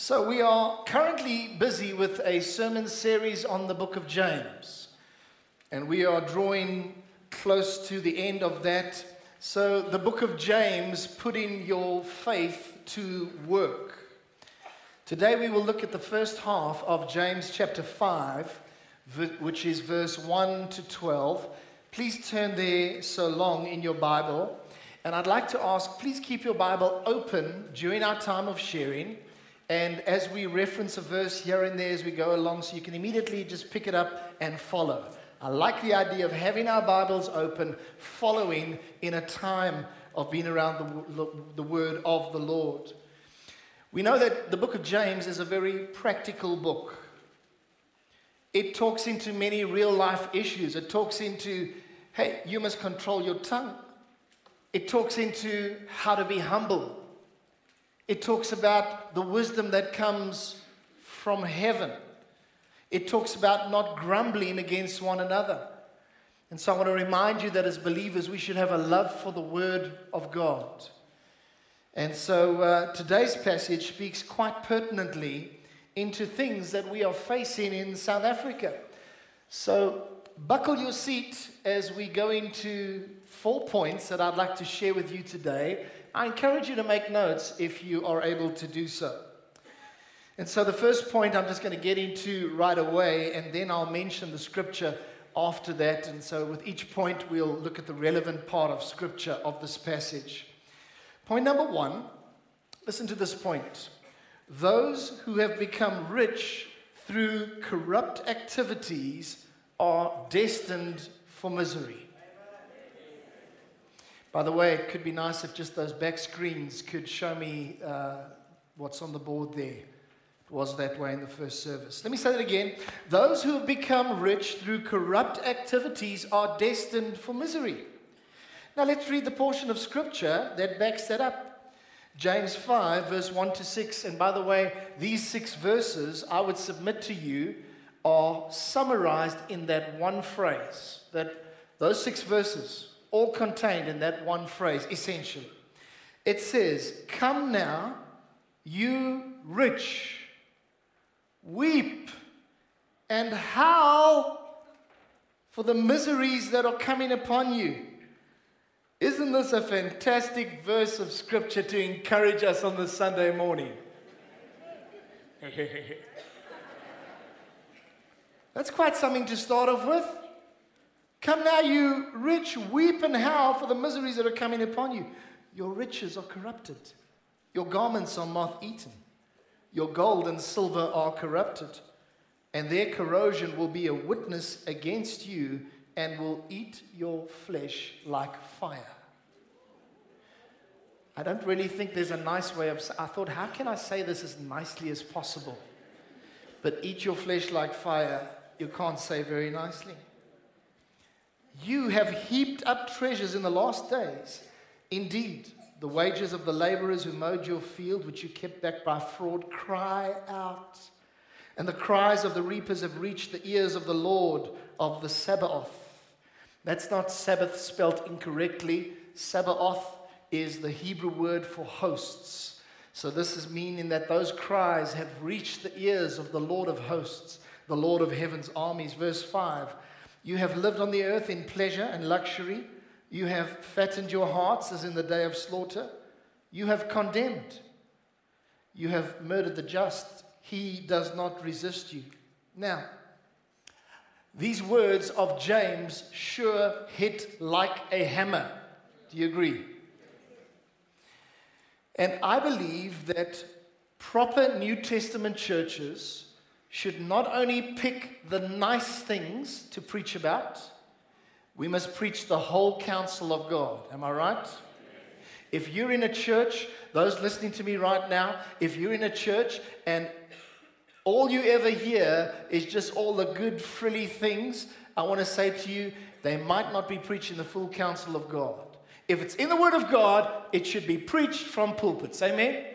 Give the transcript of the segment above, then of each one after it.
So, we are currently busy with a sermon series on the book of James. And we are drawing close to the end of that. So, the book of James, putting your faith to work. Today, we will look at the first half of James chapter 5, which is verse 1 to 12. Please turn there so long in your Bible. And I'd like to ask, please keep your Bible open during our time of sharing. And as we reference a verse here and there as we go along, so you can immediately just pick it up and follow. I like the idea of having our Bibles open, following in a time of being around the, the Word of the Lord. We know that the book of James is a very practical book. It talks into many real life issues. It talks into, hey, you must control your tongue. It talks into how to be humble. It talks about the wisdom that comes from heaven. It talks about not grumbling against one another. And so I want to remind you that as believers, we should have a love for the Word of God. And so uh, today's passage speaks quite pertinently into things that we are facing in South Africa. So buckle your seat as we go into four points that I'd like to share with you today I encourage you to make notes if you are able to do so. And so, the first point I'm just going to get into right away, and then I'll mention the scripture after that. And so, with each point, we'll look at the relevant part of scripture of this passage. Point number one listen to this point. Those who have become rich through corrupt activities are destined for misery. By the way, it could be nice if just those back screens could show me uh, what's on the board there. It was that way in the first service. Let me say that again. Those who have become rich through corrupt activities are destined for misery. Now let's read the portion of scripture that backs that up. James 5, verse 1 to 6. And by the way, these six verses I would submit to you are summarized in that one phrase. That those six verses all contained in that one phrase, essentially. It says, Come now, you rich, weep and howl for the miseries that are coming upon you. Isn't this a fantastic verse of scripture to encourage us on this Sunday morning? That's quite something to start off with. Come now, you rich, weep and howl for the miseries that are coming upon you. Your riches are corrupted, your garments are moth eaten, your gold and silver are corrupted, and their corrosion will be a witness against you and will eat your flesh like fire. I don't really think there's a nice way of. I thought, how can I say this as nicely as possible? But eat your flesh like fire, you can't say very nicely. You have heaped up treasures in the last days. Indeed, the wages of the laborers who mowed your field, which you kept back by fraud, cry out. And the cries of the reapers have reached the ears of the Lord of the Sabaoth. That's not Sabbath spelt incorrectly. Sabaoth is the Hebrew word for hosts. So this is meaning that those cries have reached the ears of the Lord of hosts, the Lord of heaven's armies. Verse 5 you have lived on the earth in pleasure and luxury. You have fattened your hearts as in the day of slaughter. You have condemned. You have murdered the just. He does not resist you. Now, these words of James sure hit like a hammer. Do you agree? And I believe that proper New Testament churches should not only pick the nice things to preach about, we must preach the whole counsel of God. Am I right? If you're in a church, those listening to me right now, if you're in a church and all you ever hear is just all the good, frilly things, I want to say to you, they might not be preaching the full counsel of God. If it's in the Word of God, it should be preached from pulpits. Amen? Amen.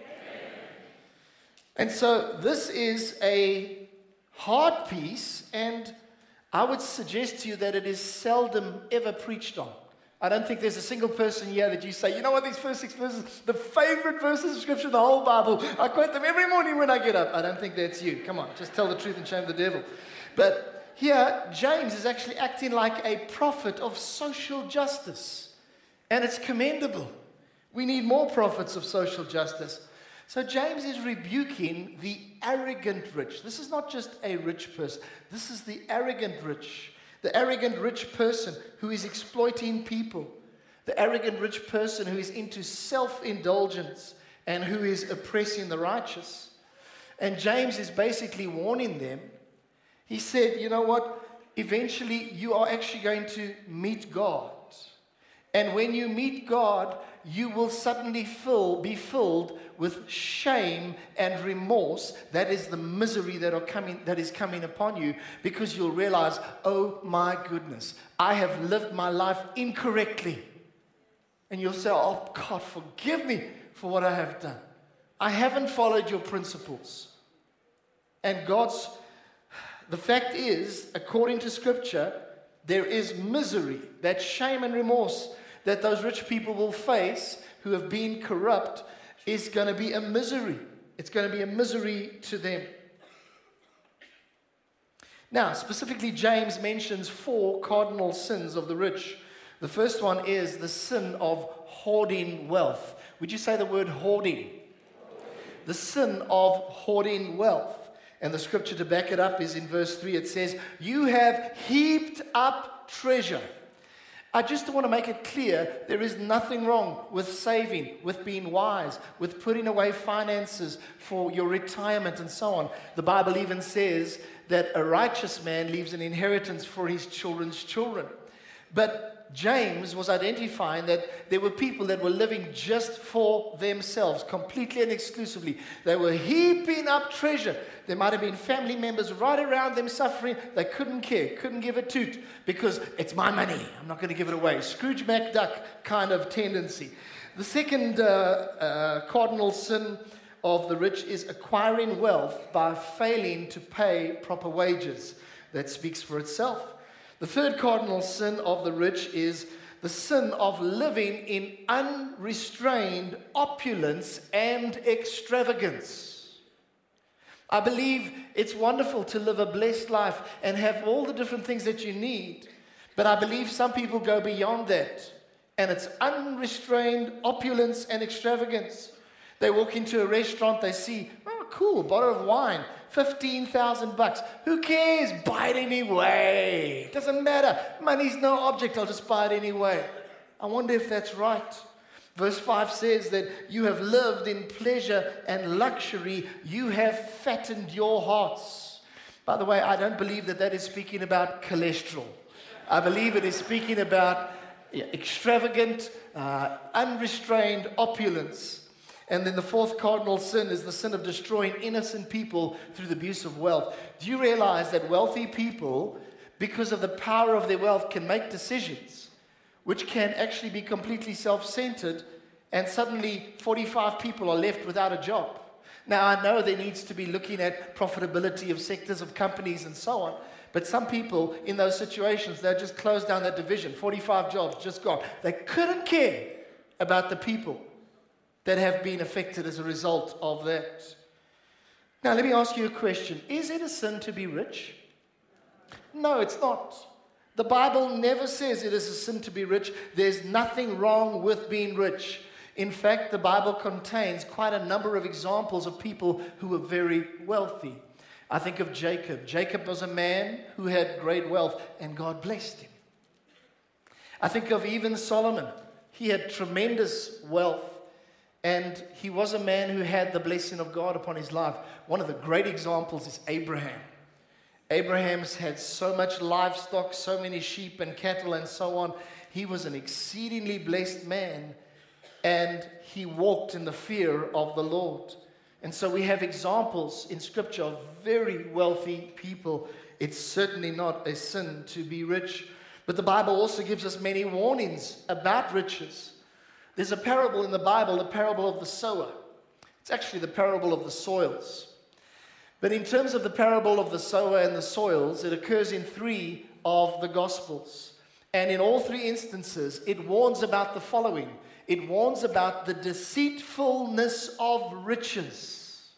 And so this is a hard piece, and I would suggest to you that it is seldom ever preached on. I don't think there's a single person here that you say, you know what, these first six verses, the favorite verses of Scripture, the whole Bible. I quote them every morning when I get up. I don't think that's you. Come on, just tell the truth and shame the devil. But here, James is actually acting like a prophet of social justice. And it's commendable. We need more prophets of social justice. So James is rebuking the arrogant rich. This is not just a rich person, this is the arrogant rich. The arrogant rich person who is exploiting people. The arrogant rich person who is into self indulgence and who is oppressing the righteous. And James is basically warning them. He said, You know what? Eventually, you are actually going to meet God. And when you meet God, you will suddenly fill, be filled with shame and remorse. That is the misery that, are coming, that is coming upon you because you'll realize, oh my goodness, I have lived my life incorrectly. And you'll say, oh God, forgive me for what I have done. I haven't followed your principles. And God's, the fact is, according to Scripture, there is misery, that shame and remorse that those rich people will face who have been corrupt is going to be a misery. It's going to be a misery to them. Now, specifically, James mentions four cardinal sins of the rich. The first one is the sin of hoarding wealth. Would you say the word hoarding? The sin of hoarding wealth. And the scripture to back it up is in verse 3. It says, You have heaped up treasure I just want to make it clear there is nothing wrong with saving, with being wise, with putting away finances for your retirement and so on. The Bible even says that a righteous man leaves an inheritance for his children's children. But James was identifying that there were people that were living just for themselves, completely and exclusively. They were heaping up treasure. There might have been family members right around them suffering. They couldn't care, couldn't give a toot because it's my money. I'm not going to give it away. Scrooge McDuck kind of tendency. The second uh, uh, cardinal sin of the rich is acquiring wealth by failing to pay proper wages. That speaks for itself. The third cardinal sin of the rich is the sin of living in unrestrained opulence and extravagance. I believe it's wonderful to live a blessed life and have all the different things that you need, but I believe some people go beyond that, and it's unrestrained opulence and extravagance. They walk into a restaurant, they see, oh, cool, bottle of wine. 15,000 bucks. Who cares? Buy it anyway. Doesn't matter. Money's no object. I'll just buy it anyway. I wonder if that's right. Verse 5 says that you have lived in pleasure and luxury, you have fattened your hearts. By the way, I don't believe that that is speaking about cholesterol. I believe it is speaking about extravagant, uh, unrestrained opulence. And then the fourth cardinal sin is the sin of destroying innocent people through the abuse of wealth. Do you realize that wealthy people, because of the power of their wealth, can make decisions which can actually be completely self centered, and suddenly 45 people are left without a job? Now, I know there needs to be looking at profitability of sectors of companies and so on, but some people in those situations, they just closed down that division 45 jobs just gone. They couldn't care about the people that have been affected as a result of that. Now, let me ask you a question Is it a sin to be rich? No, it's not. The Bible never says it is a sin to be rich. There's nothing wrong with being rich. In fact, the Bible contains quite a number of examples of people who were very wealthy. I think of Jacob. Jacob was a man who had great wealth, and God blessed him. I think of even Solomon. He had tremendous wealth, and he was a man who had the blessing of God upon his life. One of the great examples is Abraham. Abraham's had so much livestock, so many sheep and cattle, and so on. He was an exceedingly blessed man, and he walked in the fear of the Lord. And so we have examples in Scripture of very wealthy people. It's certainly not a sin to be rich, but the Bible also gives us many warnings about riches. There's a parable in the Bible, the parable of the sower. It's actually the parable of the soils. But in terms of the parable of the sower and the soils, it occurs in three of the Gospels. And in all three instances, it warns about the following it warns about the deceitfulness of riches.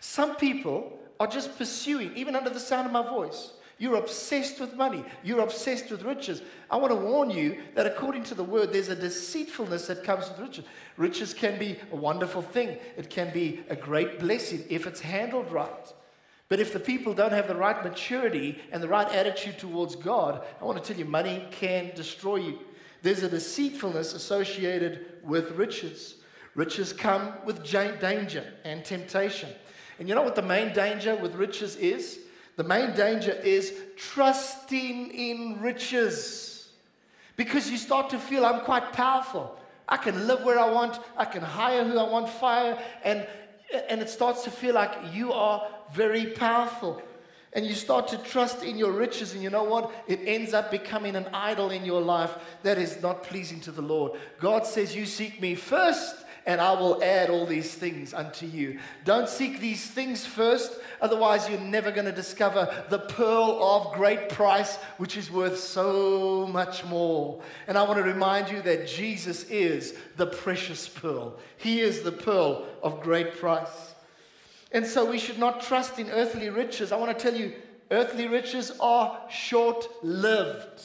Some people are just pursuing, even under the sound of my voice, you're obsessed with money. You're obsessed with riches. I want to warn you that according to the word, there's a deceitfulness that comes with riches. Riches can be a wonderful thing, it can be a great blessing if it's handled right. But if the people don't have the right maturity and the right attitude towards God, I want to tell you, money can destroy you. There's a deceitfulness associated with riches. Riches come with danger and temptation. And you know what the main danger with riches is? The main danger is trusting in riches. Because you start to feel I'm quite powerful. I can live where I want, I can hire who I want, fire, and, and it starts to feel like you are very powerful. And you start to trust in your riches, and you know what? It ends up becoming an idol in your life that is not pleasing to the Lord. God says, You seek me first, and I will add all these things unto you. Don't seek these things first, otherwise, you're never going to discover the pearl of great price, which is worth so much more. And I want to remind you that Jesus is the precious pearl, He is the pearl of great price. And so we should not trust in earthly riches. I want to tell you, earthly riches are short lived.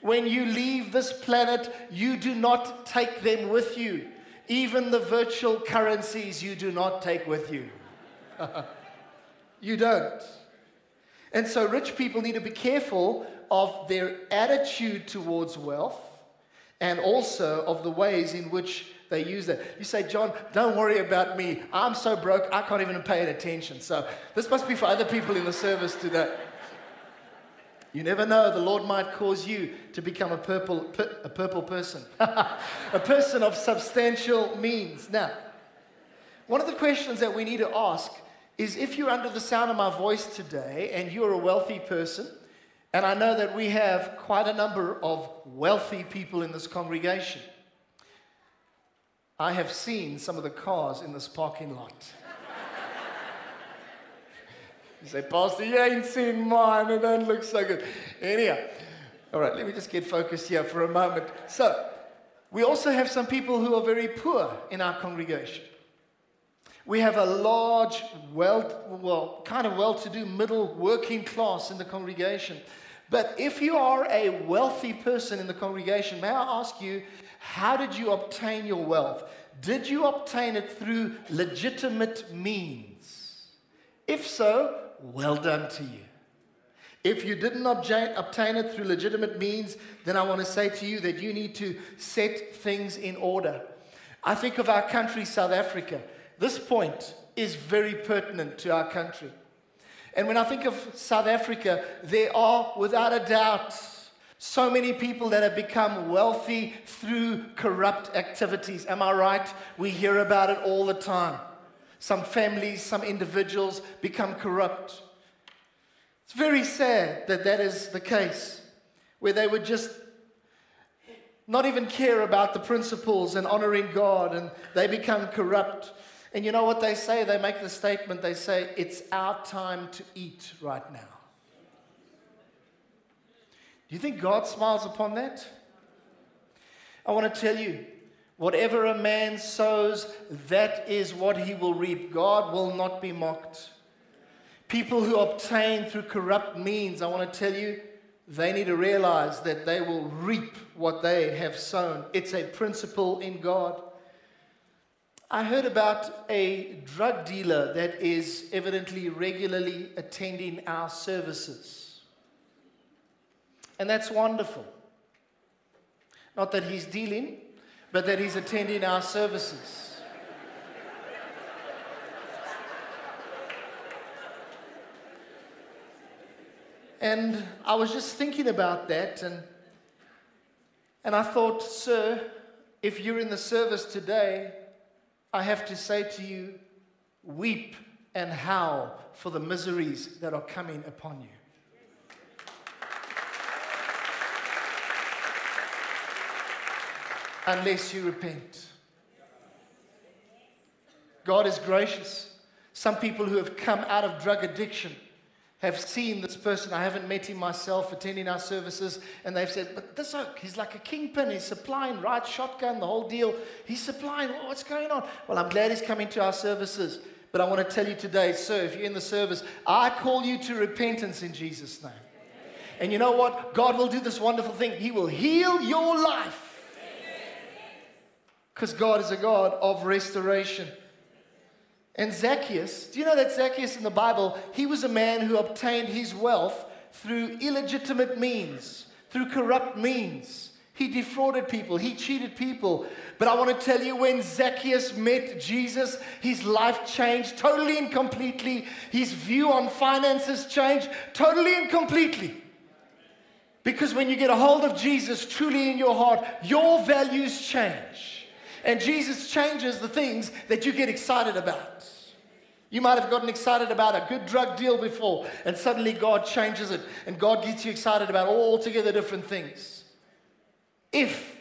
When you leave this planet, you do not take them with you. Even the virtual currencies you do not take with you. you don't. And so rich people need to be careful of their attitude towards wealth and also of the ways in which they use that. You say, John, don't worry about me. I'm so broke, I can't even pay attention. So this must be for other people in the service today. You never know, the Lord might cause you to become a purple, a purple person, a person of substantial means. Now, one of the questions that we need to ask is if you're under the sound of my voice today and you're a wealthy person, and I know that we have quite a number of wealthy people in this congregation, I have seen some of the cars in this parking lot. You say, Pastor, you ain't seen mine. It don't look so good. Anyhow, all right, let me just get focused here for a moment. So, we also have some people who are very poor in our congregation. We have a large, well, well kind of well to do middle working class in the congregation. But if you are a wealthy person in the congregation, may I ask you, how did you obtain your wealth? Did you obtain it through legitimate means? If so, well done to you. If you didn't obtain it through legitimate means, then I want to say to you that you need to set things in order. I think of our country, South Africa. This point is very pertinent to our country. And when I think of South Africa, there are, without a doubt, so many people that have become wealthy through corrupt activities. Am I right? We hear about it all the time. Some families, some individuals become corrupt. It's very sad that that is the case, where they would just not even care about the principles and honoring God, and they become corrupt. And you know what they say? They make the statement they say, It's our time to eat right now. Do you think God smiles upon that? I want to tell you, Whatever a man sows, that is what he will reap. God will not be mocked. People who obtain through corrupt means, I want to tell you, they need to realize that they will reap what they have sown. It's a principle in God. I heard about a drug dealer that is evidently regularly attending our services. And that's wonderful. Not that he's dealing, but that he's attending our services. And I was just thinking about that, and, and I thought, sir, if you're in the service today, I have to say to you, weep and howl for the miseries that are coming upon you. Unless you repent. God is gracious. Some people who have come out of drug addiction have seen this person. I haven't met him myself, attending our services, and they've said, But this oak, he's like a kingpin. He's supplying right shotgun, the whole deal. He's supplying. Oh, what's going on? Well, I'm glad he's coming to our services. But I want to tell you today, sir, if you're in the service, I call you to repentance in Jesus' name. And you know what? God will do this wonderful thing. He will heal your life. Because God is a God of restoration. And Zacchaeus, do you know that Zacchaeus in the Bible, he was a man who obtained his wealth through illegitimate means, through corrupt means. He defrauded people, he cheated people. But I want to tell you, when Zacchaeus met Jesus, his life changed totally and completely. His view on finances changed totally and completely. Because when you get a hold of Jesus truly in your heart, your values change. And Jesus changes the things that you get excited about. You might have gotten excited about a good drug deal before, and suddenly God changes it, and God gets you excited about altogether different things. If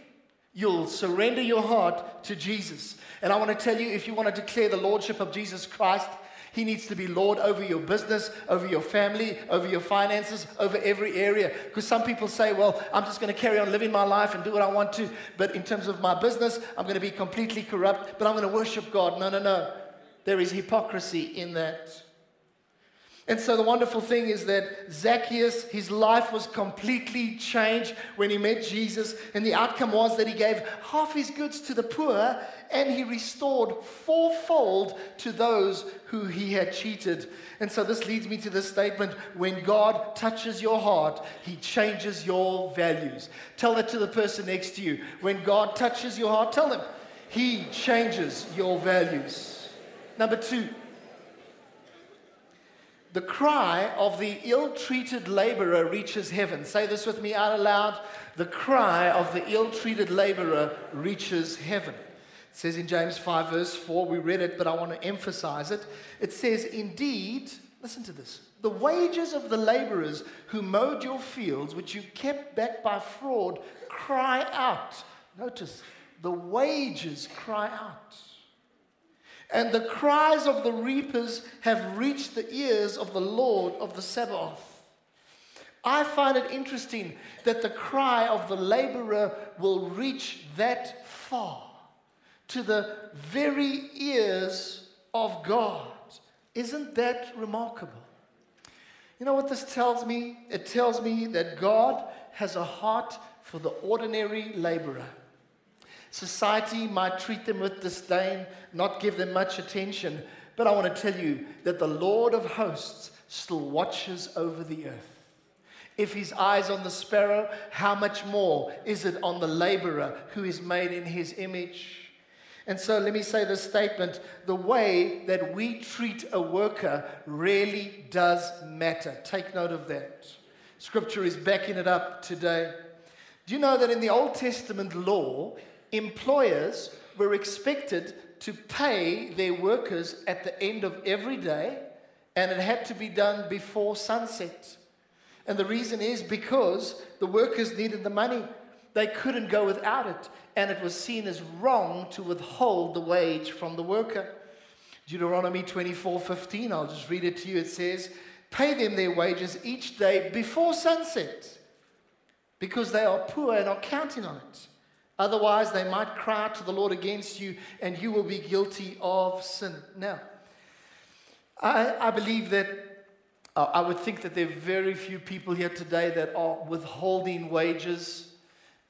you'll surrender your heart to Jesus. And I want to tell you if you want to declare the Lordship of Jesus Christ he needs to be Lord over your business, over your family, over your finances, over every area. Because some people say, well, I'm just going to carry on living my life and do what I want to. But in terms of my business, I'm going to be completely corrupt, but I'm going to worship God. No, no, no. There is hypocrisy in that. And so the wonderful thing is that Zacchaeus, his life was completely changed when he met Jesus. And the outcome was that he gave half his goods to the poor and he restored fourfold to those who he had cheated. And so this leads me to this statement when God touches your heart, he changes your values. Tell that to the person next to you. When God touches your heart, tell them, he changes your values. Number two, the cry of the ill treated laborer reaches heaven. Say this with me out aloud. The cry of the ill treated laborer reaches heaven. It says in James 5, verse 4, we read it, but I want to emphasize it. It says, Indeed, listen to this the wages of the laborers who mowed your fields, which you kept back by fraud, cry out. Notice, the wages cry out. And the cries of the reapers have reached the ears of the Lord of the Sabaoth. I find it interesting that the cry of the laborer will reach that far to the very ears of God. Isn't that remarkable? You know what this tells me? It tells me that God has a heart for the ordinary laborer. Society might treat them with disdain, not give them much attention, but I want to tell you that the Lord of hosts still watches over the earth. If his eyes on the sparrow, how much more is it on the laborer who is made in his image? And so let me say this statement the way that we treat a worker really does matter. Take note of that. Scripture is backing it up today. Do you know that in the Old Testament law, employers were expected to pay their workers at the end of every day, and it had to be done before sunset. And the reason is because the workers needed the money. They couldn't go without it, and it was seen as wrong to withhold the wage from the worker. Deuteronomy 24 15, I'll just read it to you. It says, Pay them their wages each day before sunset, because they are poor and are counting on it. Otherwise, they might cry to the Lord against you, and you will be guilty of sin. Now, I, I believe that uh, I would think that there are very few people here today that are withholding wages.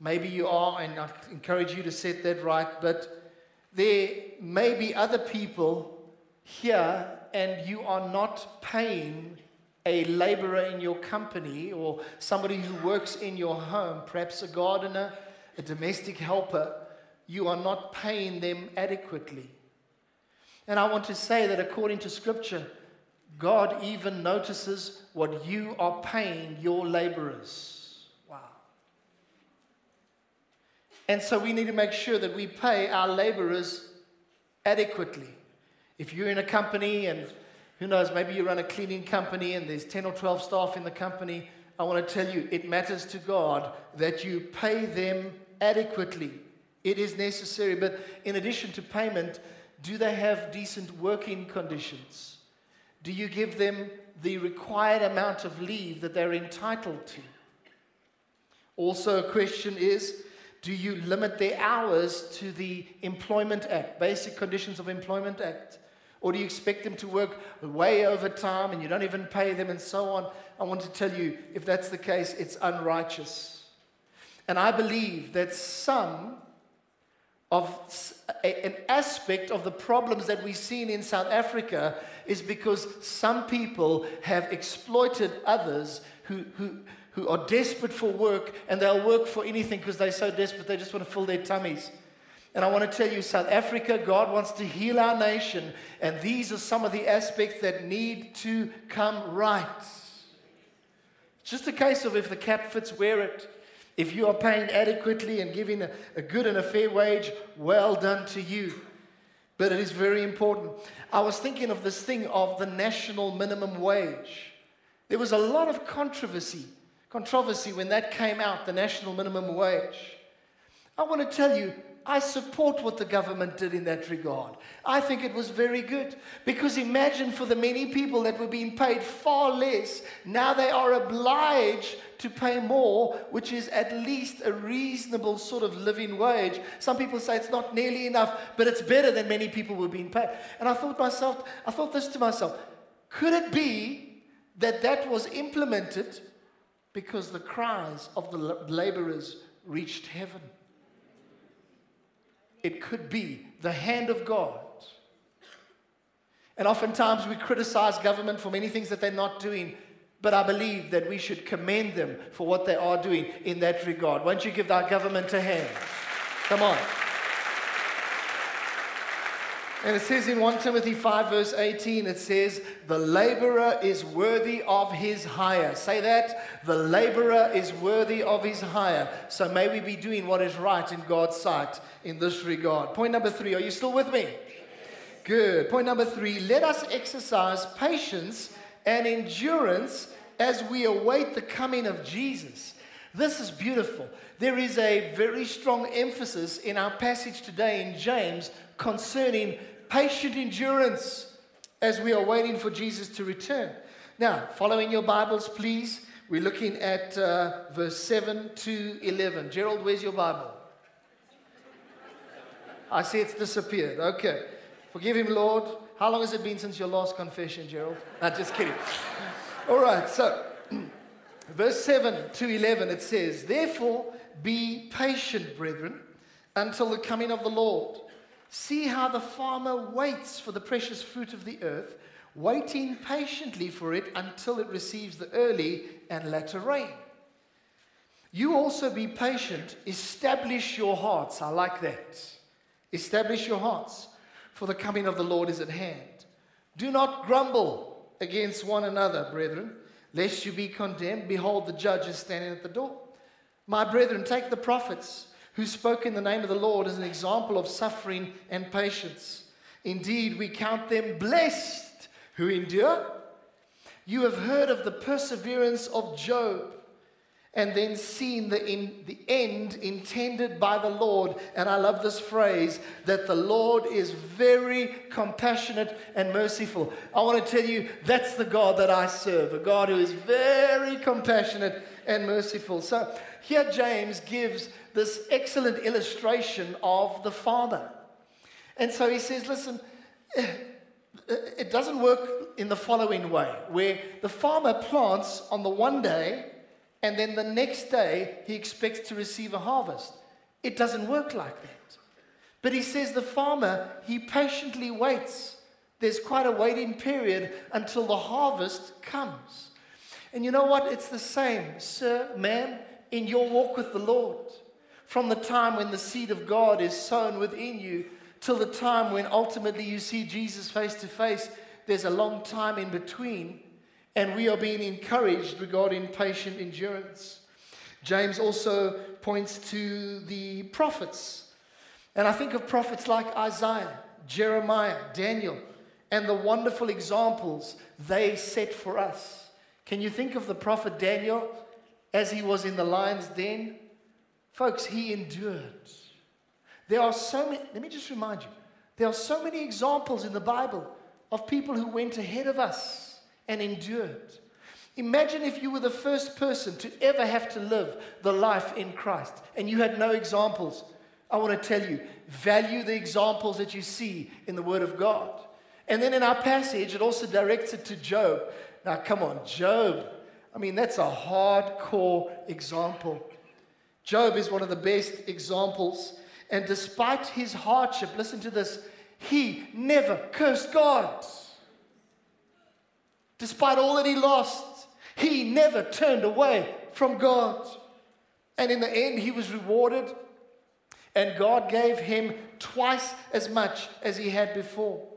Maybe you are, and I encourage you to set that right. But there may be other people here, and you are not paying a laborer in your company or somebody who works in your home, perhaps a gardener a domestic helper, you are not paying them adequately. And I want to say that according to Scripture, God even notices what you are paying your laborers. And so we need to make sure that we pay our laborers adequately. If you're in a company and who knows, maybe you run a cleaning company and there's 10 or 12 staff in the company, I want to tell you it matters to God that you pay them adequately. It is necessary. But in addition to payment, do they have decent working conditions? Do you give them the required amount of leave that they're entitled to? Also, a question is do you limit their hours to the Employment Act, Basic Conditions of Employment Act? Or do you expect them to work way over time and you don't even pay them and so on? I want to tell you, if that's the case, it's unrighteous. And I believe that some of an aspect of the problems that we've seen in South Africa is because some people have exploited others who, who, who are desperate for work and they'll work for anything because they're so desperate they just want to fill their tummies. And I want to tell you, South Africa, God wants to heal our nation, and these are some of the aspects that need to come right. It's just a case of if the cap fits, wear it. If you are paying adequately and giving a, a good and a fair wage, well done to you. But it is very important. I was thinking of this thing of the national minimum wage. There was a lot of controversy, controversy when that came out, the national minimum wage. I want to tell you, I support what the government did in that regard. I think it was very good. Because imagine for the many people that were being paid far less, now they are obliged to pay more, which is at least a reasonable sort of living wage. Some people say it's not nearly enough, but it's better than many people were being paid. And I thought myself, I thought this to myself, could it be that that was implemented because the cries of the laborers reached heaven? It could be the hand of God. And oftentimes we criticize government for many things that they're not doing, but I believe that we should commend them for what they are doing in that regard. Won't you give our government a hand? Come on. And it says in 1 Timothy 5, verse 18, it says, The laborer is worthy of his hire. Say that. The laborer is worthy of his hire. So may we be doing what is right in God's sight in this regard. Point number three. Are you still with me? Good. Point number three. Let us exercise patience and endurance as we await the coming of Jesus. This is beautiful. There is a very strong emphasis in our passage today in James concerning patient endurance as we are waiting for Jesus to return. Now, following your Bibles, please, we're looking at uh, verse 7 to 11. Gerald, where's your Bible? I see it's disappeared. Okay. Forgive him, Lord. How long has it been since your last confession, Gerald? No, just kidding. All right, so verse 7 to 11 it says, Therefore be patient, brethren, until the coming of the Lord. See how the farmer waits for the precious fruit of the earth, waiting patiently for it until it receives the early and latter rain. You also be patient, establish your hearts. I like that. Establish your hearts, for the coming of the Lord is at hand. Do not grumble against one another, brethren, lest you be condemned. Behold, the judge is standing at the door. My brethren, take the prophets who spoke in the name of the Lord as an example of suffering and patience. Indeed, we count them blessed who endure. You have heard of the perseverance of Job and then seen the, in, the end intended by the Lord. And I love this phrase that the Lord is very compassionate and merciful. I want to tell you that's the God that I serve, a God who is very compassionate and merciful. So here James gives this excellent illustration of the Father. And so he says, listen, it doesn't work in the following way, where the farmer plants on the one day and then the next day he expects to receive a harvest. It doesn't work like that. But he says the farmer, he patiently waits. There's quite a waiting period until the harvest comes. And you know what? It's the same, sir, ma'am, in your walk with the Lord. From the time when the seed of God is sown within you till the time when ultimately you see Jesus face to face, there's a long time in between. And we are being encouraged regarding patient endurance. James also points to the prophets. And I think of prophets like Isaiah, Jeremiah, Daniel, and the wonderful examples they set for us. Can you think of the prophet Daniel as he was in the lion's den? Folks, he endured. There are so many, let me just remind you, there are so many examples in the Bible of people who went ahead of us and endured. Imagine if you were the first person to ever have to live the life in Christ and you had no examples. I want to tell you, value the examples that you see in the Word of God. And then in our passage, it also directs it to Job. Now, come on, Job. I mean, that's a hardcore example. Job is one of the best examples. And despite his hardship, listen to this, he never cursed God. Despite all that he lost, he never turned away from God. And in the end, he was rewarded, and God gave him twice as much as he had before.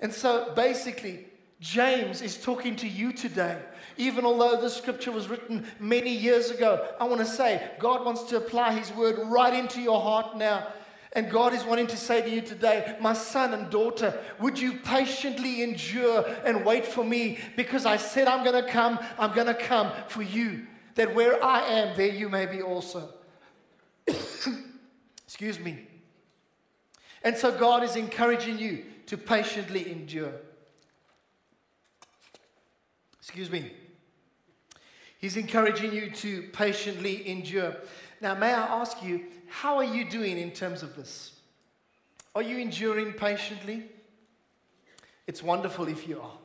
And so basically, James is talking to you today. Even although this scripture was written many years ago, I want to say God wants to apply his word right into your heart now. And God is wanting to say to you today, my son and daughter, would you patiently endure and wait for me? Because I said I'm going to come, I'm going to come for you. That where I am, there you may be also. Excuse me. And so God is encouraging you to patiently endure. Excuse me. He's encouraging you to patiently endure. Now, may I ask you, how are you doing in terms of this? Are you enduring patiently? It's wonderful if you are.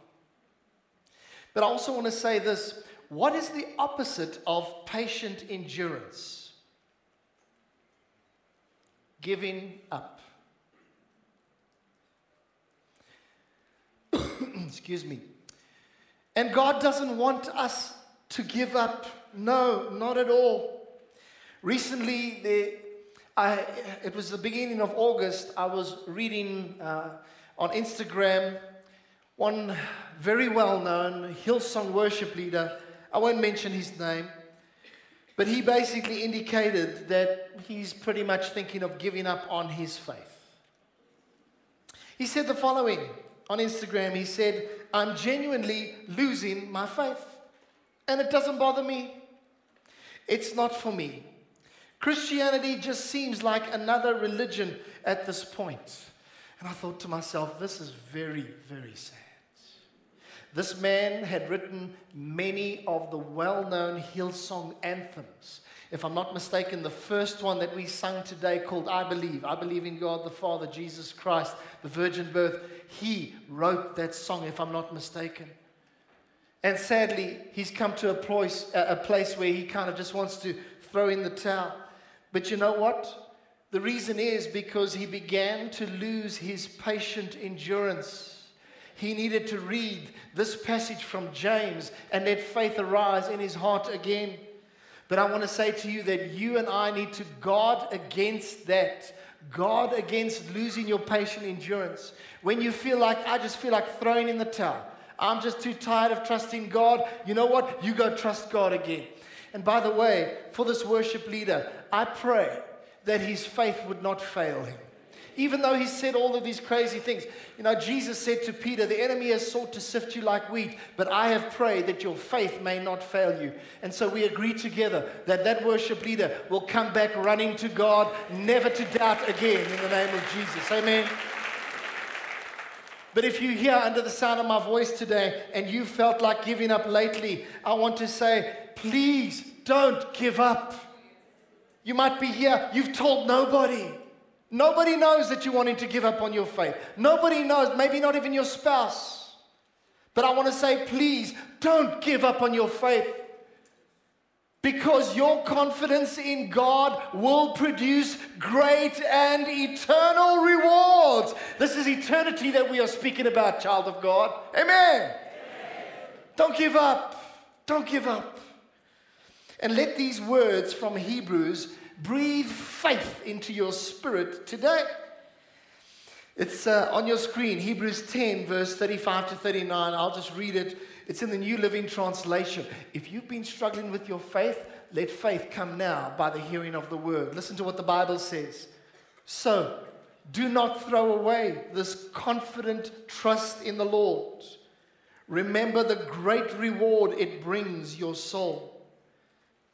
But I also want to say this what is the opposite of patient endurance? Giving up. Excuse me. And God doesn't want us to give up. No, not at all. Recently, the, I, it was the beginning of August, I was reading uh, on Instagram one very well known Hillsong worship leader. I won't mention his name, but he basically indicated that he's pretty much thinking of giving up on his faith. He said the following on Instagram He said, I'm genuinely losing my faith, and it doesn't bother me. It's not for me. Christianity just seems like another religion at this point. And I thought to myself, this is very, very sad. This man had written many of the well known Hillsong anthems. If I'm not mistaken, the first one that we sung today called I Believe, I Believe in God the Father, Jesus Christ, the virgin birth, he wrote that song, if I'm not mistaken. And sadly, he's come to a place, a place where he kind of just wants to throw in the towel. But you know what? The reason is because he began to lose his patient endurance. He needed to read this passage from James and let faith arise in his heart again. But I want to say to you that you and I need to guard against that. Guard against losing your patient endurance. When you feel like, I just feel like throwing in the towel. I'm just too tired of trusting God. You know what? You go trust God again. And by the way, for this worship leader, I pray that his faith would not fail him. Even though he said all of these crazy things. You know, Jesus said to Peter, The enemy has sought to sift you like wheat, but I have prayed that your faith may not fail you. And so we agree together that that worship leader will come back running to God, never to doubt again in the name of Jesus. Amen. But if you hear under the sound of my voice today and you felt like giving up lately, I want to say, please don't give up. You might be here, you've told nobody. Nobody knows that you're wanting to give up on your faith. Nobody knows, maybe not even your spouse. But I want to say, please don't give up on your faith. Because your confidence in God will produce great and eternal rewards. This is eternity that we are speaking about, child of God. Amen. Amen. Don't give up. Don't give up. And let these words from Hebrews breathe faith into your spirit today. It's uh, on your screen, Hebrews 10, verse 35 to 39. I'll just read it. It's in the New Living Translation. If you've been struggling with your faith, let faith come now by the hearing of the word. Listen to what the Bible says. So, do not throw away this confident trust in the Lord. Remember the great reward it brings your soul.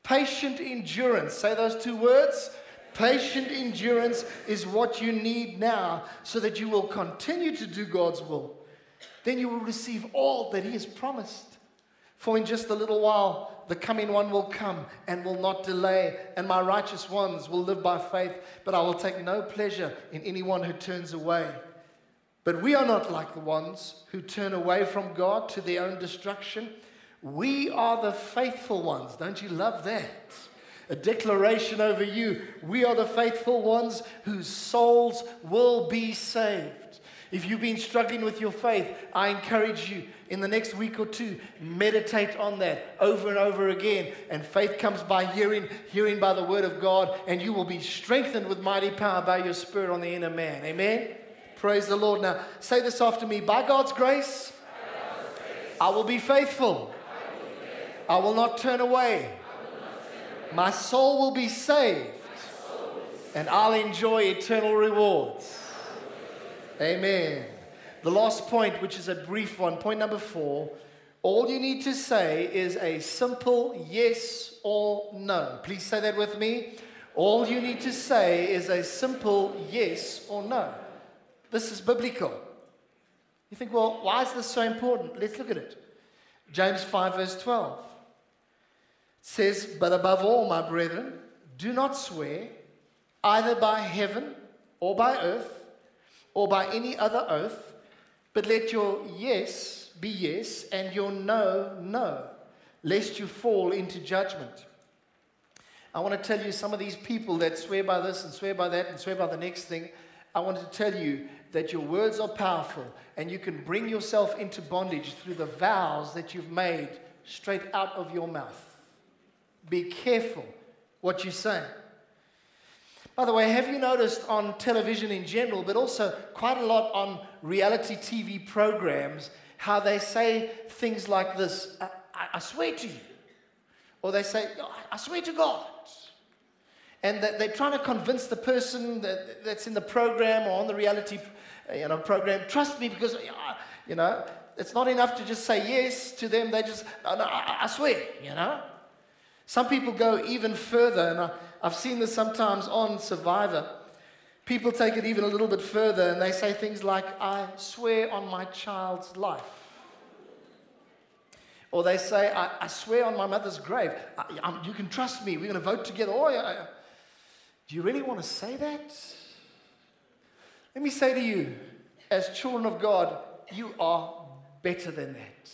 Patient endurance, say those two words. Patient endurance is what you need now so that you will continue to do God's will then you will receive all that He has promised. For in just a little while, the coming one will come and will not delay, and my righteous ones will live by faith, but I will take no pleasure in anyone who turns away. But we are not like the ones who turn away from God to their own destruction. We are the faithful ones. Don't you love that? A declaration over you. We are the faithful ones whose souls will be saved. If you've been struggling with your faith, I encourage you in the next week or two, meditate on that over and over again. And faith comes by hearing, hearing by the word of God, and you will be strengthened with mighty power by your spirit on the inner man. Amen? Praise the Lord. Now, say this after me By God's grace, I will be faithful. I will not turn away. My soul will be saved, and I'll enjoy eternal rewards. Amen. The last point, which is a brief one, point number four. All you need to say is a simple yes or no. Please say that with me. All you need to say is a simple yes or no. This is biblical. You think, well, why is this so important? Let's look at it. James 5, verse 12 says, But above all, my brethren, do not swear either by heaven or by earth or by any other oath, but let your yes be yes and your no, no, lest you fall into judgment. I want to tell you some of these people that swear by this and swear by that and swear by the next thing. I want to tell you that your words are powerful and you can bring yourself into bondage through the vows that you've made straight out of your mouth. Be careful what you say. By the way, have you noticed on television in general, but also quite a lot on reality TV programs, how they say things like this I, I swear to you. Or they say, oh, I swear to God. And that they're trying to convince the person that, that's in the program or on the reality you know, program, trust me because, you know, it's not enough to just say yes to them. They just, no, no, I, I swear, you know. Some people go even further, and I've seen this sometimes on Survivor. People take it even a little bit further and they say things like, I swear on my child's life. Or they say, I, I swear on my mother's grave. I, you can trust me. We're going to vote together. Oh, yeah. Do you really want to say that? Let me say to you, as children of God, you are better than that.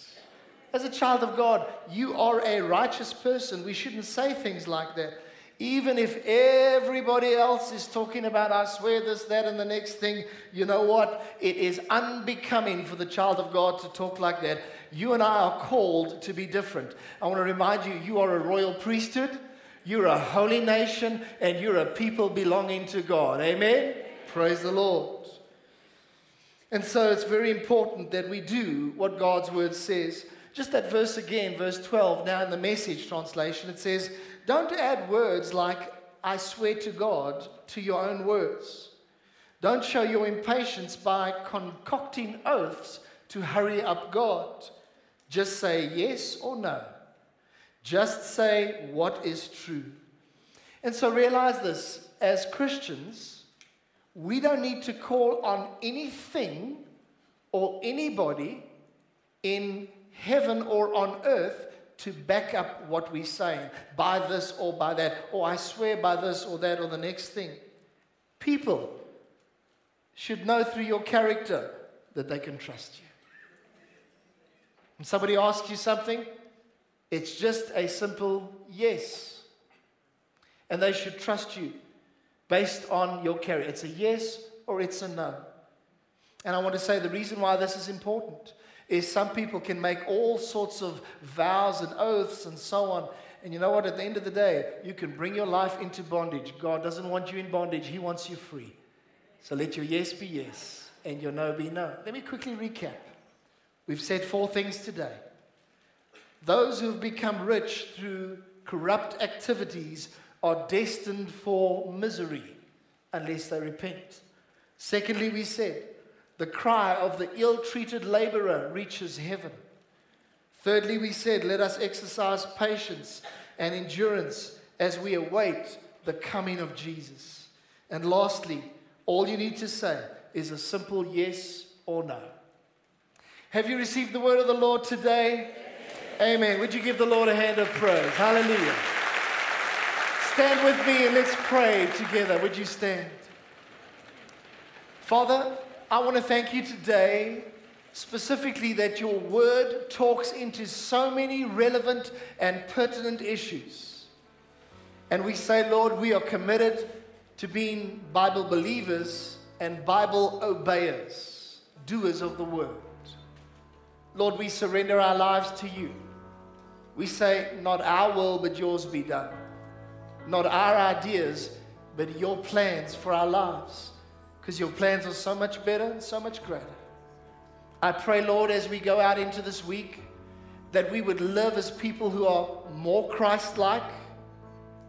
As a child of God, you are a righteous person. We shouldn't say things like that. Even if everybody else is talking about, I swear this, that, and the next thing, you know what? It is unbecoming for the child of God to talk like that. You and I are called to be different. I want to remind you, you are a royal priesthood, you're a holy nation, and you're a people belonging to God. Amen? Praise the Lord. And so it's very important that we do what God's word says. Just that verse again, verse 12, now in the message translation, it says, Don't add words like, I swear to God, to your own words. Don't show your impatience by concocting oaths to hurry up God. Just say yes or no. Just say what is true. And so realize this as Christians, we don't need to call on anything or anybody in heaven or on earth to back up what we're saying by this or by that, or I swear by this or that or the next thing. People should know through your character that they can trust you. When somebody asks you something, it's just a simple yes. And they should trust you based on your character. It's a yes or it's a no. And I want to say the reason why this is important is some people can make all sorts of vows and oaths and so on. And you know what? At the end of the day, you can bring your life into bondage. God doesn't want you in bondage, He wants you free. So let your yes be yes and your no be no. Let me quickly recap. We've said four things today. Those who've become rich through corrupt activities are destined for misery unless they repent. Secondly, we said the cry of the ill treated laborer reaches heaven. Thirdly, we said, let us exercise patience and endurance as we await the coming of Jesus. And lastly, all you need to say is a simple yes or no. Have you received the word of the Lord today? Amen. Amen. Would you give the Lord a hand of praise? Hallelujah. Stand with me and let's pray together. Would you stand? Father, I want to thank you today specifically that your word talks into so many relevant and pertinent issues. And we say, Lord, we are committed to being Bible believers and Bible obeyers, doers of the word. Lord, we surrender our lives to you. We say, not our will, but yours be done. Not our ideas, but your plans for our lives. Because your plans are so much better and so much greater. I pray, Lord, as we go out into this week, that we would live as people who are more Christ like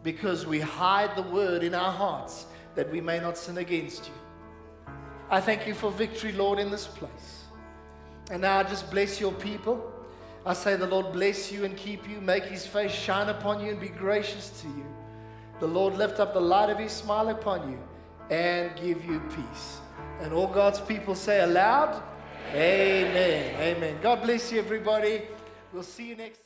because we hide the word in our hearts that we may not sin against you. I thank you for victory, Lord, in this place. And now I just bless your people. I say, the Lord bless you and keep you, make his face shine upon you and be gracious to you. The Lord lift up the light of his smile upon you and give you peace. And all God's people say aloud, Amen. Amen. God bless you, everybody. We'll see you next